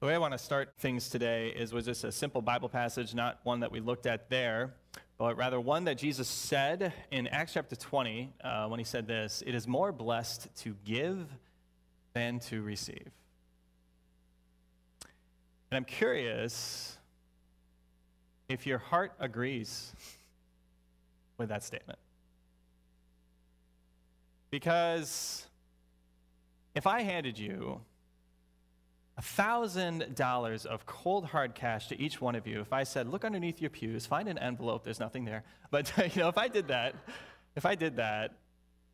The way I want to start things today is with just a simple Bible passage, not one that we looked at there, but rather one that Jesus said in Acts chapter 20 uh, when he said this It is more blessed to give than to receive. And I'm curious if your heart agrees with that statement. Because if I handed you $1,000 of cold hard cash to each one of you, if I said, look underneath your pews, find an envelope, there's nothing there. But, you know, if I did that, if I did that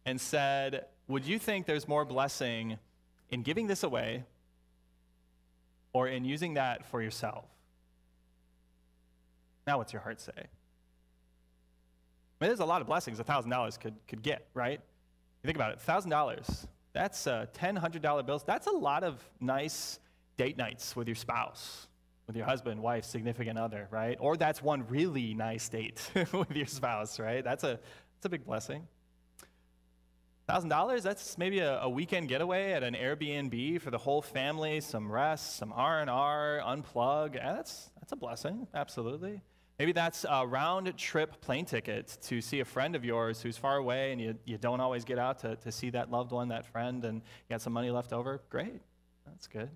and said, would you think there's more blessing in giving this away or in using that for yourself? Now, what's your heart say? I mean, there's a lot of blessings $1,000 could, could get, right? You think about it $1,000, that's uh, $10, $100 bills. That's a lot of nice date nights with your spouse, with your husband, wife, significant other, right? Or that's one really nice date with your spouse, right? That's a, that's a big blessing. $1,000, that's maybe a, a, weekend getaway at an Airbnb for the whole family, some rest, some R&R, unplug. Yeah, that's, that's a blessing, absolutely. Maybe that's a round trip plane ticket to see a friend of yours who's far away and you, you don't always get out to, to see that loved one, that friend, and you got some money left over. Great, that's good.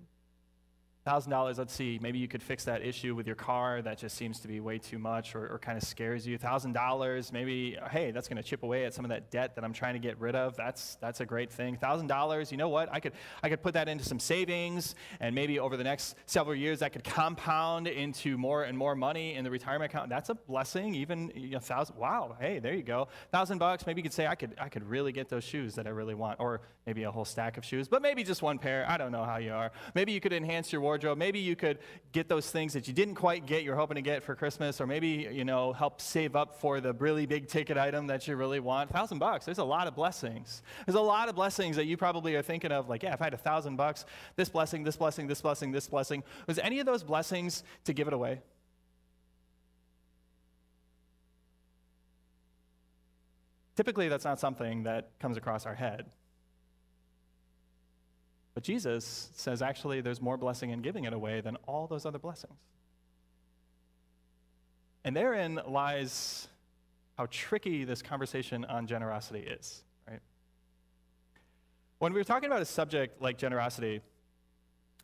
$1,000, let's see, maybe you could fix that issue with your car that just seems to be way too much or, or kind of scares you. $1,000, maybe, hey, that's going to chip away at some of that debt that I'm trying to get rid of. That's, that's a great thing. $1,000, you know what? I could, I could put that into some savings, and maybe over the next several years, that could compound into more and more money in the retirement account. That's a blessing, even you know, thousand. Wow, hey, there you go. Thousand bucks, maybe you could say, I could, I could really get those shoes that I really want, or maybe a whole stack of shoes, but maybe just one pair. I don't know how you are. Maybe you could enhance your wardrobe. Maybe you could get those things that you didn't quite get, you're hoping to get for Christmas, or maybe, you know, help save up for the really big ticket item that you really want. Thousand bucks, there's a lot of blessings. There's a lot of blessings that you probably are thinking of, like, yeah, if I had a thousand bucks, this blessing, this blessing, this blessing, this blessing. Was any of those blessings to give it away? Typically, that's not something that comes across our head. But Jesus says actually there's more blessing in giving it away than all those other blessings. And therein lies how tricky this conversation on generosity is, right? When we're talking about a subject like generosity,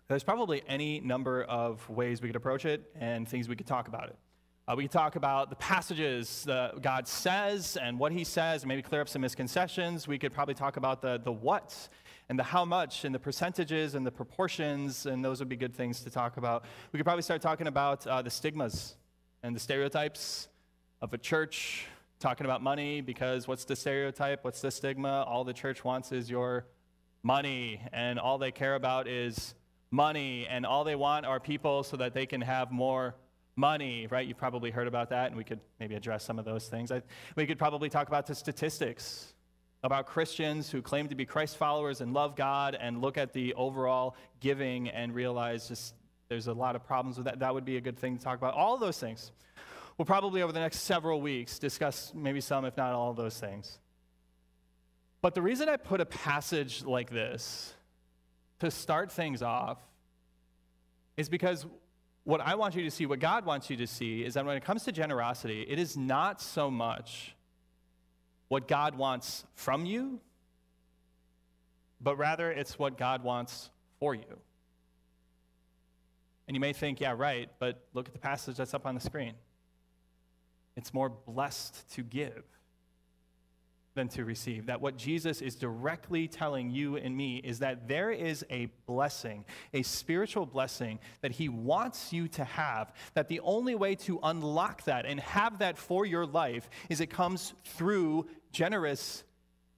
there's probably any number of ways we could approach it and things we could talk about it. Uh, we could talk about the passages that God says and what he says, and maybe clear up some misconceptions. We could probably talk about the, the what and the how much and the percentages and the proportions, and those would be good things to talk about. We could probably start talking about uh, the stigmas and the stereotypes of a church, talking about money, because what's the stereotype? What's the stigma? All the church wants is your money, and all they care about is money, and all they want are people so that they can have more money, right? You've probably heard about that, and we could maybe address some of those things. I, we could probably talk about the statistics about Christians who claim to be Christ followers and love God and look at the overall giving and realize just there's a lot of problems with that. That would be a good thing to talk about. All those things. We'll probably, over the next several weeks, discuss maybe some, if not all of those things. But the reason I put a passage like this to start things off is because what I want you to see, what God wants you to see, is that when it comes to generosity, it is not so much what God wants from you, but rather it's what God wants for you. And you may think, yeah, right, but look at the passage that's up on the screen. It's more blessed to give than to receive. That what Jesus is directly telling you and me is that there is a blessing, a spiritual blessing that he wants you to have. That the only way to unlock that and have that for your life is it comes through generous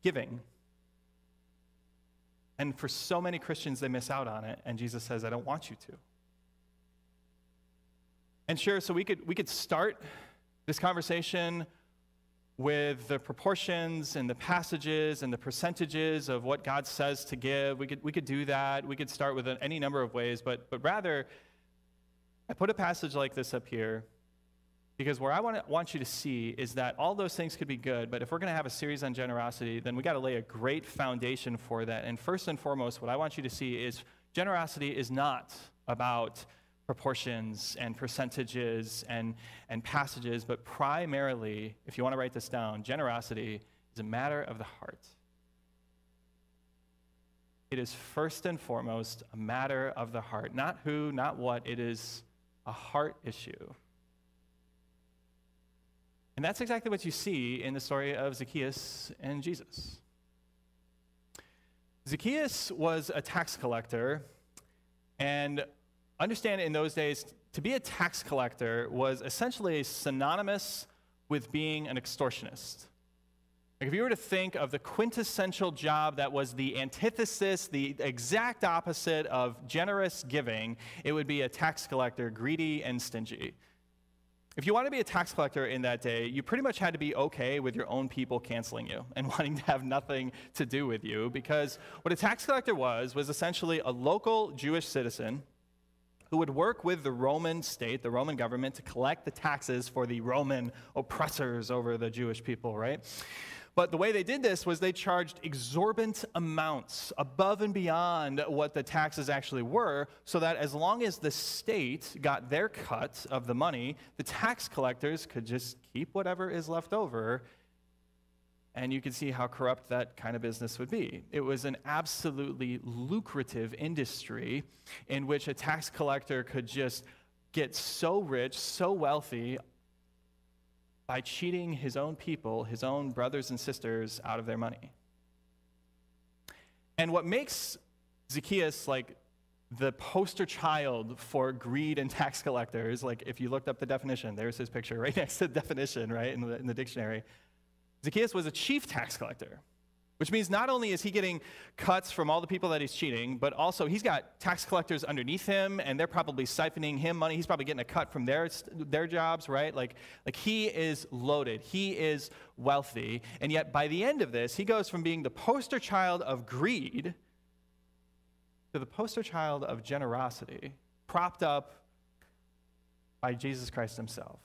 giving. And for so many Christians, they miss out on it, and Jesus says, I don't want you to. And sure, so we could, we could start this conversation with the proportions and the passages and the percentages of what God says to give. We could, we could do that. We could start with any number of ways, but, but rather, I put a passage like this up here because where I want, to, want you to see is that all those things could be good, but if we're going to have a series on generosity, then we got to lay a great foundation for that. And first and foremost, what I want you to see is generosity is not about proportions and percentages and, and passages, but primarily, if you want to write this down, generosity is a matter of the heart. It is first and foremost a matter of the heart. Not who, not what. It is a heart issue. And that's exactly what you see in the story of Zacchaeus and Jesus. Zacchaeus was a tax collector, and understand in those days, to be a tax collector was essentially synonymous with being an extortionist. Like if you were to think of the quintessential job that was the antithesis, the exact opposite of generous giving, it would be a tax collector, greedy and stingy. If you want to be a tax collector in that day, you pretty much had to be okay with your own people canceling you and wanting to have nothing to do with you because what a tax collector was was essentially a local Jewish citizen who would work with the Roman state, the Roman government, to collect the taxes for the Roman oppressors over the Jewish people, right? But the way they did this was they charged exorbitant amounts above and beyond what the taxes actually were, so that as long as the state got their cut of the money, the tax collectors could just keep whatever is left over. And you can see how corrupt that kind of business would be. It was an absolutely lucrative industry in which a tax collector could just get so rich, so wealthy by cheating his own people, his own brothers and sisters, out of their money. And what makes Zacchaeus like the poster child for greed and tax collectors, like if you looked up the definition, there's his picture right next to the definition, right, in the, in the dictionary. Zacchaeus was a chief tax collector. Which means not only is he getting cuts from all the people that he's cheating, but also he's got tax collectors underneath him, and they're probably siphoning him money. He's probably getting a cut from their, their jobs, right? Like, like he is loaded, he is wealthy. And yet, by the end of this, he goes from being the poster child of greed to the poster child of generosity, propped up by Jesus Christ himself.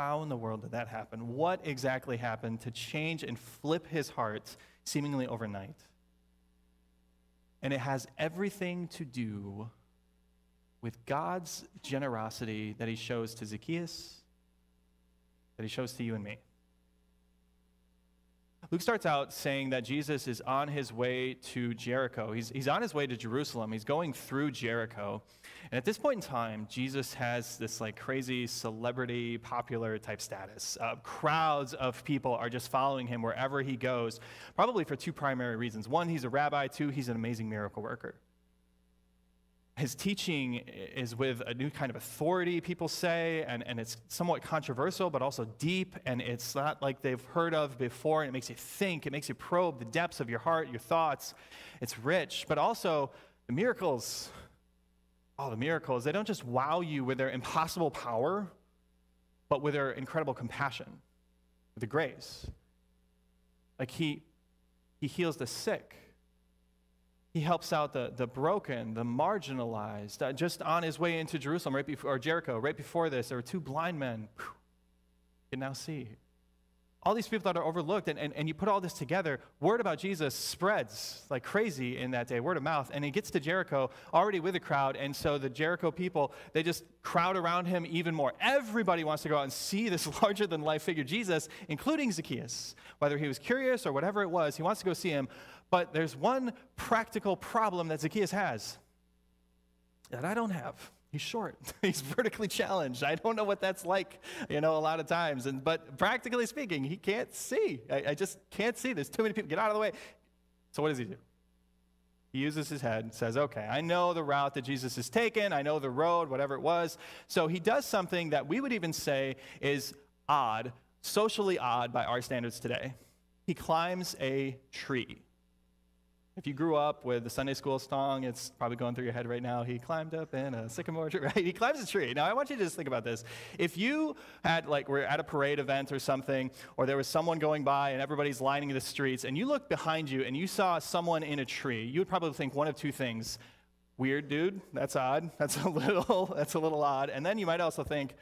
How in the world did that happen? What exactly happened to change and flip his heart seemingly overnight? And it has everything to do with God's generosity that he shows to Zacchaeus, that he shows to you and me. Luke starts out saying that Jesus is on his way to Jericho. He's, he's on his way to Jerusalem. He's going through Jericho. And at this point in time, Jesus has this like crazy celebrity, popular type status. Uh, crowds of people are just following him wherever he goes, probably for two primary reasons. One, he's a rabbi. Two, he's an amazing miracle worker his teaching is with a new kind of authority, people say, and, and it's somewhat controversial, but also deep, and it's not like they've heard of before, and it makes you think, it makes you probe the depths of your heart, your thoughts. It's rich, but also the miracles. Oh, the miracles, they don't just wow you with their impossible power, but with their incredible compassion, with the grace. Like he, he heals the sick he helps out the, the broken, the marginalized. Uh, just on his way into Jerusalem, right before, or Jericho, right before this, there were two blind men. Whew, can now see. All these people that are overlooked, and, and, and you put all this together, word about Jesus spreads like crazy in that day, word of mouth. And he gets to Jericho already with a crowd, and so the Jericho people, they just crowd around him even more. Everybody wants to go out and see this larger than life figure, Jesus, including Zacchaeus. Whether he was curious or whatever it was, he wants to go see him. But there's one practical problem that Zacchaeus has that I don't have. He's short. He's vertically challenged. I don't know what that's like, you know, a lot of times. And but practically speaking, he can't see. I, I just can't see. There's too many people. Get out of the way. So what does he do? He uses his head and says, Okay, I know the route that Jesus has taken. I know the road, whatever it was. So he does something that we would even say is odd, socially odd by our standards today. He climbs a tree. If you grew up with the Sunday school song, it's probably going through your head right now. He climbed up in a sycamore tree, right? He climbs a tree. Now, I want you to just think about this. If you had, like, were at a parade event or something, or there was someone going by and everybody's lining the streets, and you looked behind you and you saw someone in a tree, you would probably think one of two things. Weird dude, that's odd. That's a little, that's a little odd. And then you might also think,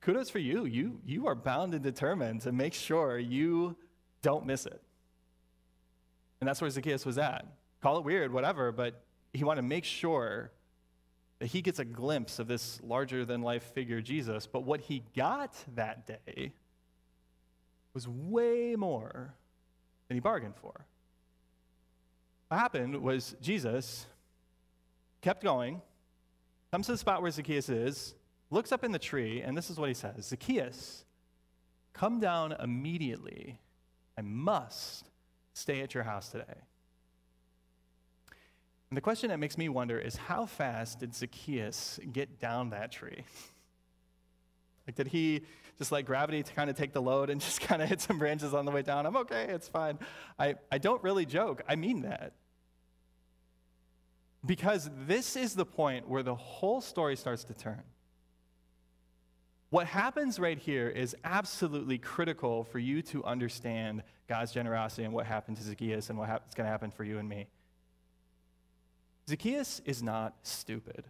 kudos for you. You, you are bound and determined to make sure you don't miss it. And that's where Zacchaeus was at. Call it weird, whatever, but he wanted to make sure that he gets a glimpse of this larger than life figure, Jesus. But what he got that day was way more than he bargained for. What happened was Jesus kept going, comes to the spot where Zacchaeus is, looks up in the tree, and this is what he says Zacchaeus, come down immediately. I must stay at your house today. And the question that makes me wonder is how fast did Zacchaeus get down that tree? like, did he just let gravity kind of take the load and just kind of hit some branches on the way down? I'm okay, it's fine. I, I don't really joke. I mean that. Because this is the point where the whole story starts to turn. What happens right here is absolutely critical for you to understand God's generosity and what happened to Zacchaeus and what's going to happen for you and me. Zacchaeus is not stupid.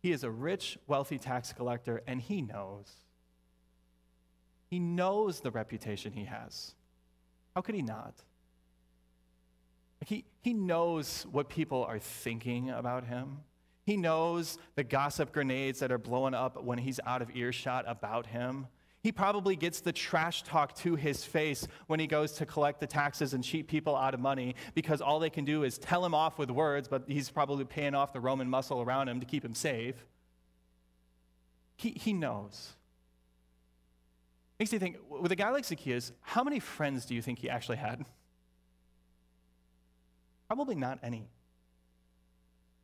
He is a rich, wealthy tax collector, and he knows. He knows the reputation he has. How could he not? He, he knows what people are thinking about him. He knows the gossip grenades that are blowing up when he's out of earshot about him. He probably gets the trash talk to his face when he goes to collect the taxes and cheat people out of money because all they can do is tell him off with words, but he's probably paying off the Roman muscle around him to keep him safe. He, he knows. Makes you think with a guy like Zacchaeus, how many friends do you think he actually had? Probably not any.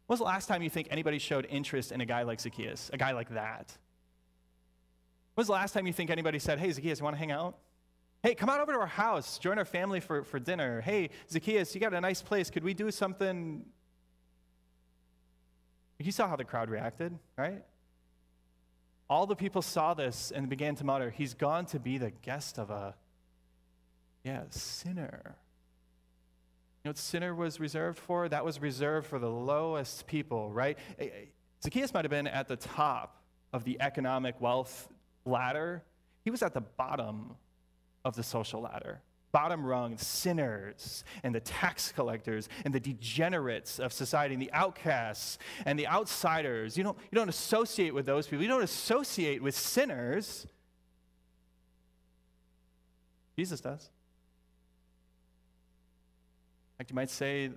When was the last time you think anybody showed interest in a guy like Zacchaeus, a guy like that? When was the last time you think anybody said, Hey, Zacchaeus, you want to hang out? Hey, come on over to our house, join our family for, for dinner. Hey, Zacchaeus, you got a nice place. Could we do something? You saw how the crowd reacted, right? All the people saw this and began to mutter, He's gone to be the guest of a, yeah, sinner know what sinner was reserved for? That was reserved for the lowest people, right? Eh, eh, Zacchaeus might have been at the top of the economic wealth ladder. He was at the bottom of the social ladder. Bottom rung, sinners and the tax collectors and the degenerates of society and the outcasts and the outsiders. You don't, you don't associate with those people. You don't associate with sinners. Jesus does fact, you might say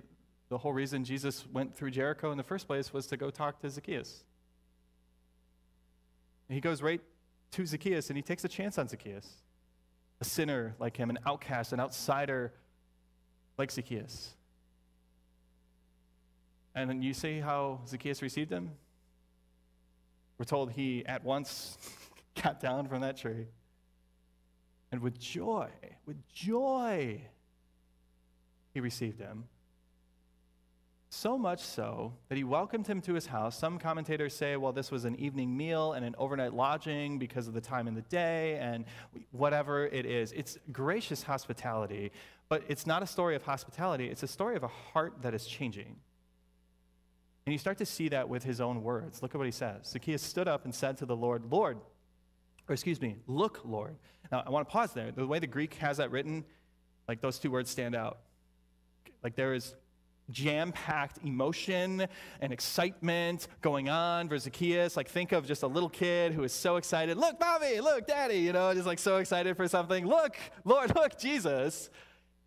the whole reason Jesus went through Jericho in the first place was to go talk to Zacchaeus. And he goes right to Zacchaeus and he takes a chance on Zacchaeus, a sinner like him, an outcast, an outsider like Zacchaeus. And then you see how Zacchaeus received him? We're told he at once got down from that tree and with joy, with joy, he received him. So much so that he welcomed him to his house. Some commentators say, well, this was an evening meal and an overnight lodging because of the time in the day and whatever it is. It's gracious hospitality, but it's not a story of hospitality, it's a story of a heart that is changing. And you start to see that with his own words. Look at what he says. Zacchaeus stood up and said to the Lord, Lord, or excuse me, look, Lord. Now, I want to pause there. The way the Greek has that written, like those two words stand out. Like there is jam packed emotion and excitement going on for Zacchaeus. Like, think of just a little kid who is so excited. Look, mommy, look, daddy, you know, just like so excited for something. Look, Lord, look, Jesus.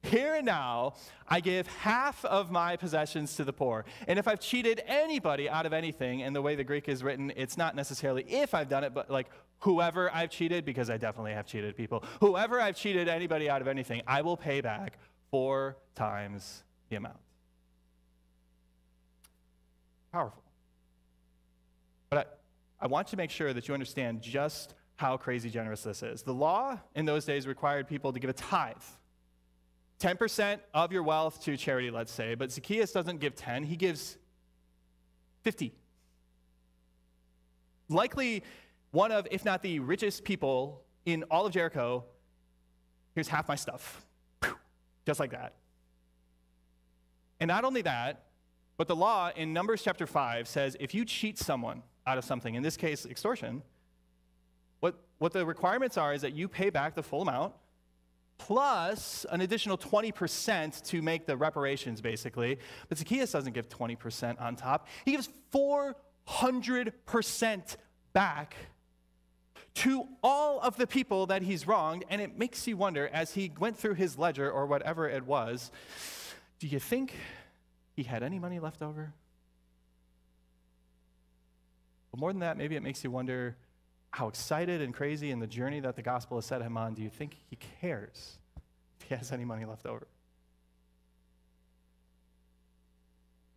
Here and now, I give half of my possessions to the poor. And if I've cheated anybody out of anything, and the way the Greek is written, it's not necessarily if I've done it, but like whoever I've cheated, because I definitely have cheated people, whoever I've cheated anybody out of anything, I will pay back four times the amount. Powerful. But I, I want to make sure that you understand just how crazy generous this is. The law in those days required people to give a tithe. 10% of your wealth to charity, let's say, but Zacchaeus doesn't give 10, he gives 50. Likely one of, if not the richest people in all of Jericho, here's half my stuff. Just like that. And not only that, but the law in Numbers chapter 5 says if you cheat someone out of something, in this case, extortion, what, what the requirements are is that you pay back the full amount plus an additional 20% to make the reparations, basically. But Zacchaeus doesn't give 20% on top, he gives 400% back to all of the people that he's wronged. And it makes you wonder, as he went through his ledger or whatever it was, do you think he had any money left over? But more than that, maybe it makes you wonder how excited and crazy in the journey that the gospel has set him on, do you think he cares if he has any money left over?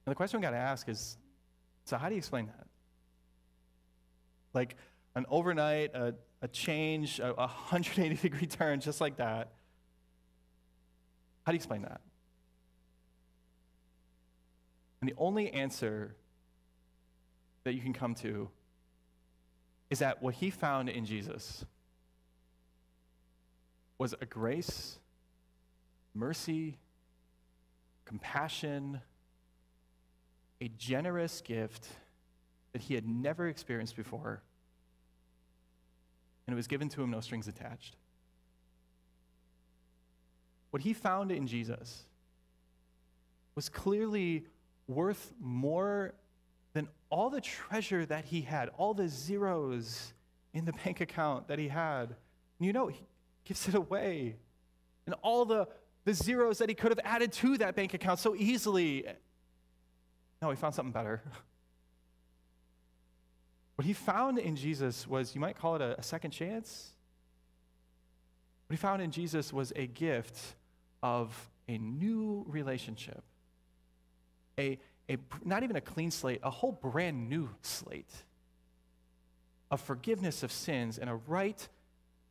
And the question we got to ask is so, how do you explain that? Like an overnight, a, a change, a, a 180 degree turn, just like that. How do you explain that? And the only answer that you can come to is that what he found in Jesus was a grace, mercy, compassion, a generous gift that he had never experienced before. And it was given to him, no strings attached. What he found in Jesus was clearly worth more than all the treasure that he had, all the zeros in the bank account that he had. And you know, he gives it away. And all the, the zeros that he could have added to that bank account so easily. No, he found something better. What he found in Jesus was, you might call it a, a second chance. What he found in Jesus was a gift of a new relationship, a, a, not even a clean slate, a whole brand new slate of forgiveness of sins and a right,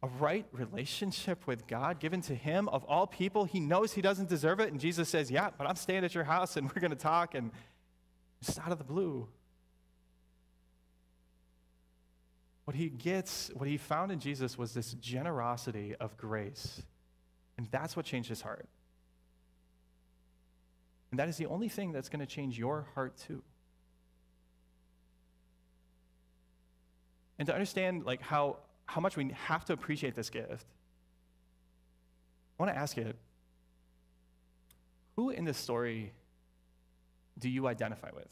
a right relationship with God given to him of all people. He knows he doesn't deserve it, and Jesus says, Yeah, but I'm staying at your house and we're going to talk, and just out of the blue. What he gets, what he found in Jesus was this generosity of grace. And that's what changed his heart. And that is the only thing that's going to change your heart too. And to understand like how, how much we have to appreciate this gift, I want to ask you, who in this story do you identify with?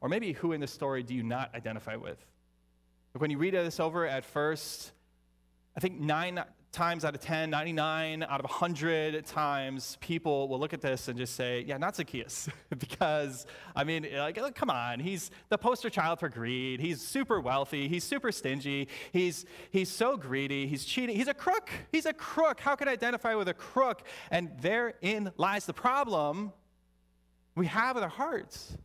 Or maybe who in this story do you not identify with? When you read this over at first, I think nine times out of 10, 99 out of 100 times, people will look at this and just say, yeah, not Zacchaeus. because, I mean, like, come on, he's the poster child for greed. He's super wealthy. He's super stingy. He's, he's so greedy. He's cheating. He's a crook. He's a crook. How can I identify with a crook? And therein lies the problem we have with our hearts.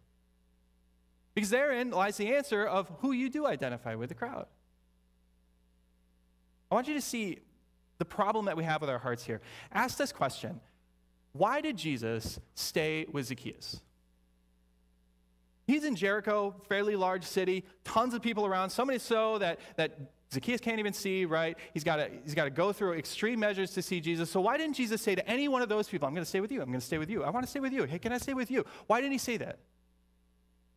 Because therein lies the answer of who you do identify with the crowd. I want you to see the problem that we have with our hearts here. Ask this question Why did Jesus stay with Zacchaeus? He's in Jericho, fairly large city, tons of people around, so many so that, that Zacchaeus can't even see, right? He's got he's to go through extreme measures to see Jesus. So why didn't Jesus say to any one of those people, I'm going to stay with you, I'm going to stay with you, I want to stay with you, hey, can I stay with you? Why didn't he say that?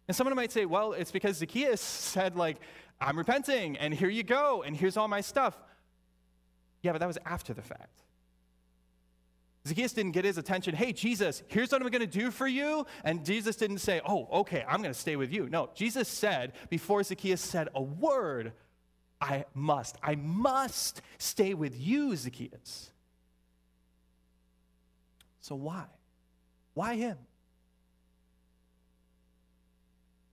And someone might say, well, it's because Zacchaeus said, like, I'm repenting, and here you go, and here's all my stuff. Yeah, but that was after the fact. Zacchaeus didn't get his attention. Hey, Jesus, here's what I'm going to do for you. And Jesus didn't say, oh, okay, I'm going to stay with you. No, Jesus said, before Zacchaeus said a word, I must, I must stay with you, Zacchaeus. So why? Why him?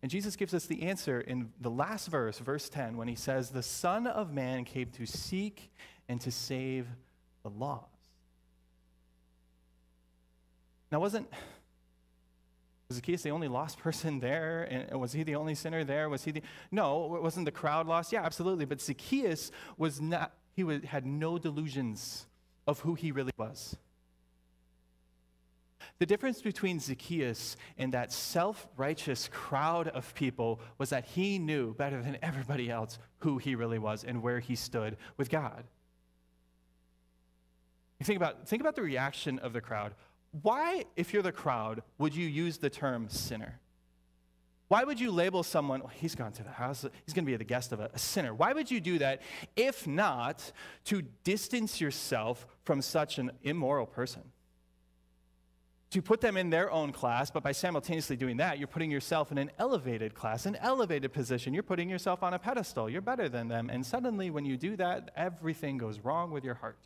And Jesus gives us the answer in the last verse, verse 10, when he says, The Son of Man came to seek and to save the lost. Now, wasn't Zacchaeus the only lost person there? And was he the only sinner there? Was he the. No, wasn't the crowd lost? Yeah, absolutely. But Zacchaeus was not, he was, had no delusions of who he really was. The difference between Zacchaeus and that self righteous crowd of people was that he knew better than everybody else who he really was and where he stood with God. Think about, think about the reaction of the crowd. Why, if you're the crowd, would you use the term sinner? Why would you label someone, well, he's gone to the house, he's going to be the guest of a, a, sinner? Why would you do that if not to distance yourself from such an immoral person? To put them in their own class, but by simultaneously doing that, you're putting yourself in an elevated class, an elevated position. You're putting yourself on a pedestal. You're better than them. And suddenly, when you do that, everything goes wrong with your heart.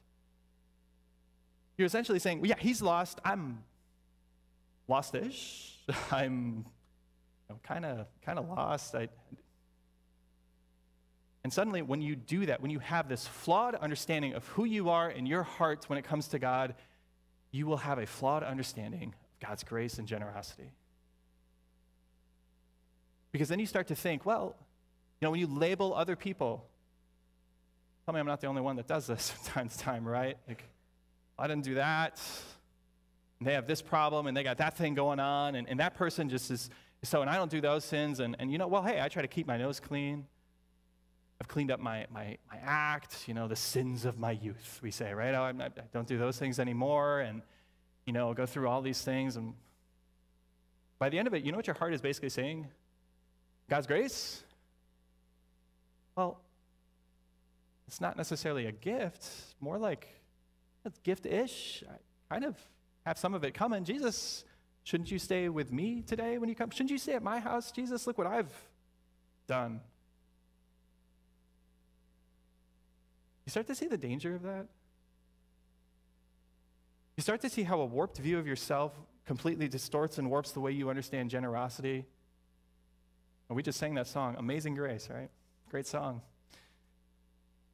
You're essentially saying, well, yeah, he's lost. I'm lost-ish. I'm kind of kind of lost. I, and suddenly, when you do that, when you have this flawed understanding of who you are in your heart when it comes to God, you will have a flawed understanding of God's grace and generosity. Because then you start to think, well, you know, when you label other people, tell me I'm not the only one that does this from time to time, right? Like, I didn't do that. And they have this problem and they got that thing going on, and, and that person just is so, and I don't do those sins, and, and you know, well, hey, I try to keep my nose clean. I've cleaned up my, my, my act, you know, the sins of my youth, we say, right? Oh, not, i don't do those things anymore, and, you know, go through all these things. And by the end of it, you know what your heart is basically saying? God's grace? Well, it's not necessarily a gift, more like it's gift ish. I kind of have some of it coming. Jesus, shouldn't you stay with me today when you come? Shouldn't you stay at my house? Jesus, look what I've done. You start to see the danger of that? You start to see how a warped view of yourself completely distorts and warps the way you understand generosity. And we just sang that song, Amazing Grace, right? Great song.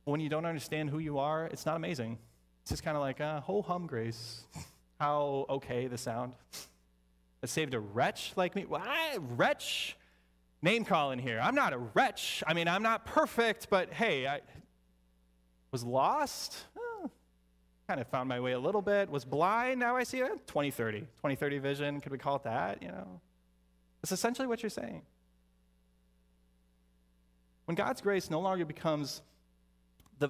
When you don't understand who you are, it's not amazing. It's just kind of like, uh, ho hum grace. How okay the sound. I saved a wretch like me. I, wretch? Name calling here. I'm not a wretch. I mean, I'm not perfect, but hey, I was lost. Oh, kind of found my way a little bit. Was blind. Now I see eh, it. 2030. 2030 vision. Could we call it that? You know? It's essentially what you're saying. When God's grace no longer becomes the,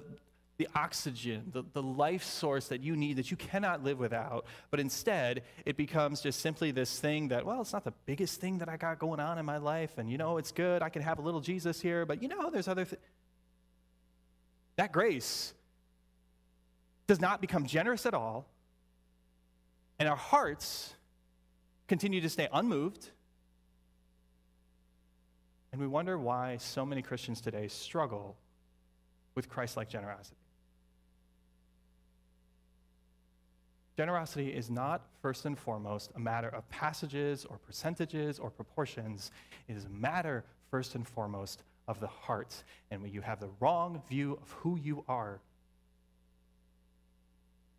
the oxygen, the, the life source that you need that you cannot live without, but instead it becomes just simply this thing that, well, it's not the biggest thing that I got going on in my life, and you know, it's good, I can have a little Jesus here, but you know, there's other things. That grace does not become generous at all, and our hearts continue to stay unmoved. And we wonder why so many Christians today struggle with Christ like generosity. Generosity is not first and foremost a matter of passages or percentages or proportions. It is a matter first and foremost of the heart. And when you have the wrong view of who you are,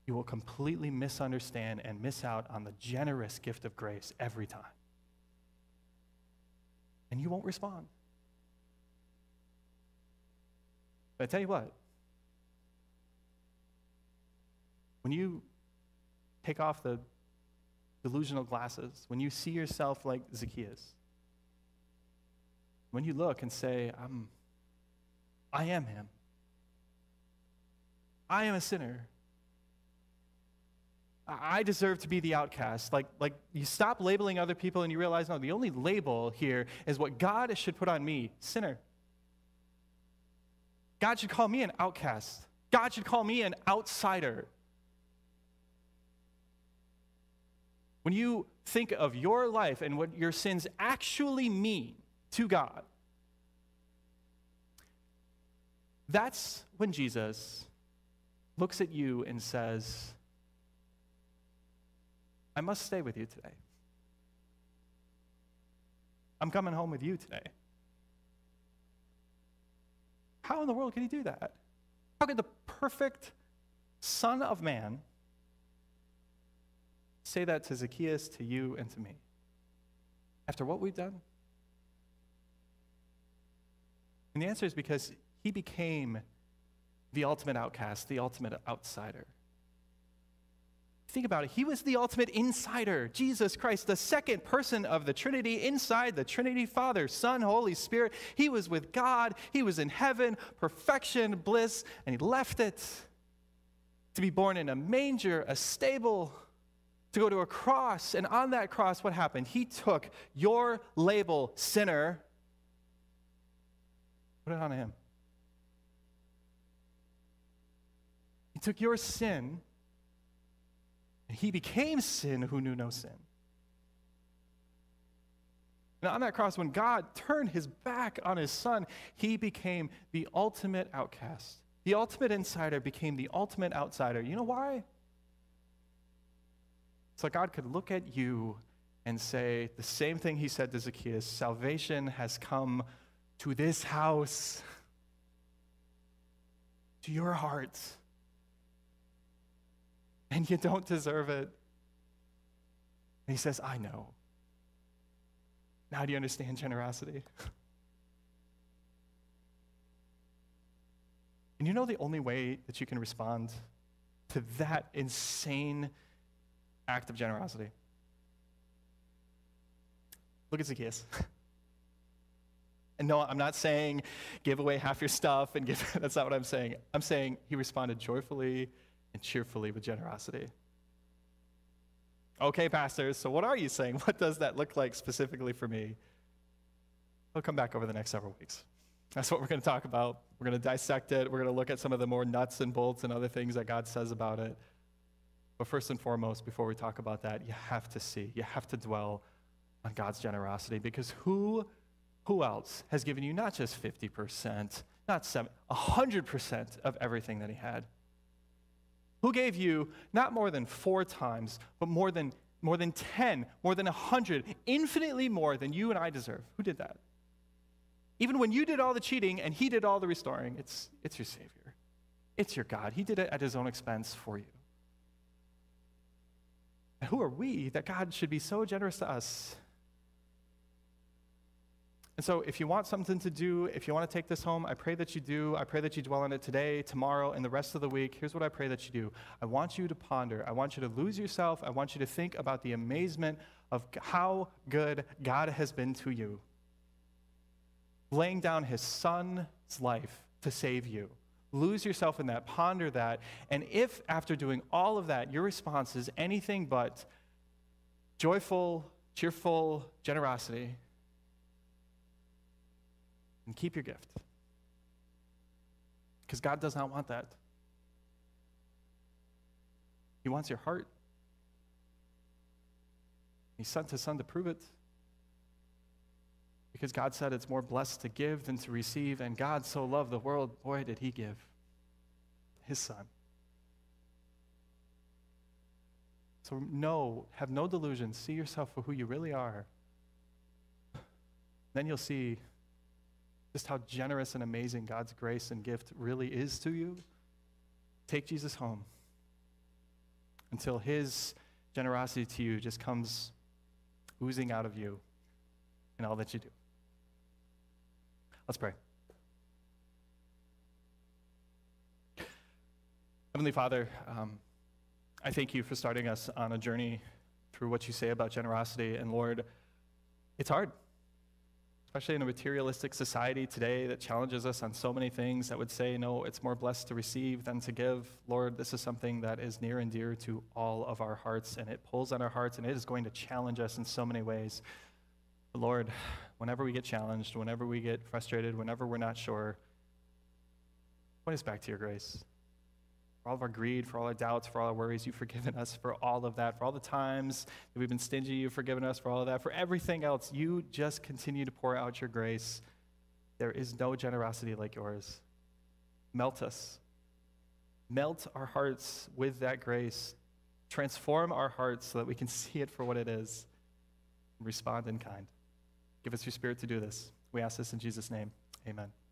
you will completely misunderstand and miss out on the generous gift of grace every time. And you won't respond. But I tell you what, when you take off the delusional glasses, when you see yourself like Zacchaeus, when you look and say, I'm, I am him, I am a sinner. I deserve to be the outcast. Like, like you stop labeling other people and you realize, no, the only label here is what God should put on me sinner. God should call me an outcast. God should call me an outsider. When you think of your life and what your sins actually mean to God, that's when Jesus looks at you and says, I must stay with you today. I'm coming home with you today. How in the world could he do that? How could the perfect Son of Man say that to Zacchaeus, to you, and to me? After what we've done? And the answer is because he became the ultimate outcast, the ultimate outsider. Think about it. He was the ultimate insider. Jesus Christ, the second person of the Trinity, inside the Trinity Father, Son, Holy Spirit. He was with God. He was in heaven, perfection, bliss, and he left it to be born in a manger, a stable, to go to a cross. And on that cross, what happened? He took your label, sinner, put it on him. He took your sin, and he became sin who knew no sin. And on that cross, when God turned his back on his son, he became the ultimate outcast. The ultimate insider became the ultimate outsider. You know why? So God could look at you and say the same thing he said to Zacchaeus salvation has come to this house, to your hearts. And you don't deserve it. And he says, I know. Now, do you understand generosity? and you know the only way that you can respond to that insane act of generosity? Look at Zacchaeus. and no, I'm not saying give away half your stuff and give, that's not what I'm saying. I'm saying he responded joyfully and cheerfully with generosity. Okay, pastors, so what are you saying? What does that look like specifically for me? We'll come back over the next several weeks. That's what we're going to talk about. We're going to dissect it. We're going to look at some of the more nuts and bolts and other things that God says about it. But first and foremost, before we talk about that, you have to see, you have to dwell on God's generosity because who, who else has given you not just 50%, not 7, 100% of everything that He had? Who gave you not more than four times, but more than, more than 10, more than 100, infinitely more than you and I deserve? Who did that? Even when you did all the cheating and he did all the restoring, it's, it's your Savior. It's your God. He did it at his own expense for you. And who are we that God should be so generous to us and so, if you want something to do, if you want to take this home, I pray that you do. I pray that you dwell on it today, tomorrow, and the rest of the week. Here's what I pray that you do I want you to ponder. I want you to lose yourself. I want you to think about the amazement of how good God has been to you, laying down his son's life to save you. Lose yourself in that, ponder that. And if after doing all of that, your response is anything but joyful, cheerful generosity, and keep your gift. Because God does not want that. He wants your heart. He sent his son to prove it. Because God said it's more blessed to give than to receive, and God so loved the world, boy, did he give his son. So, no, have no delusions. See yourself for who you really are. Then you'll see just how generous and amazing God's grace and gift really is to you, take Jesus home until his generosity to you just comes oozing out of you in all that you do. Let's pray. Heavenly Father, um, I thank you for starting us on a journey through what you say about generosity. And Lord, it's hard especially in a materialistic society today that challenges us on so many things that would say, no, it's more blessed to receive than to give. Lord, this is something that is near and dear to all of our hearts, and it pulls on our hearts, and it is going to challenge us in so many ways. But Lord, whenever we get challenged, whenever we get frustrated, whenever we're not sure, point us back to your grace for all of our greed, for all our doubts, for all our worries. You've forgiven us for all of that. For all the times that we've been stingy, you've forgiven us for all of that. For everything else, you just continue to pour out your grace. There is no generosity like yours. Melt us. Melt our hearts with that grace. Transform our hearts so that we can see it for what it is respond in kind. Give us your spirit to do this. We ask this in Jesus' name. Amen.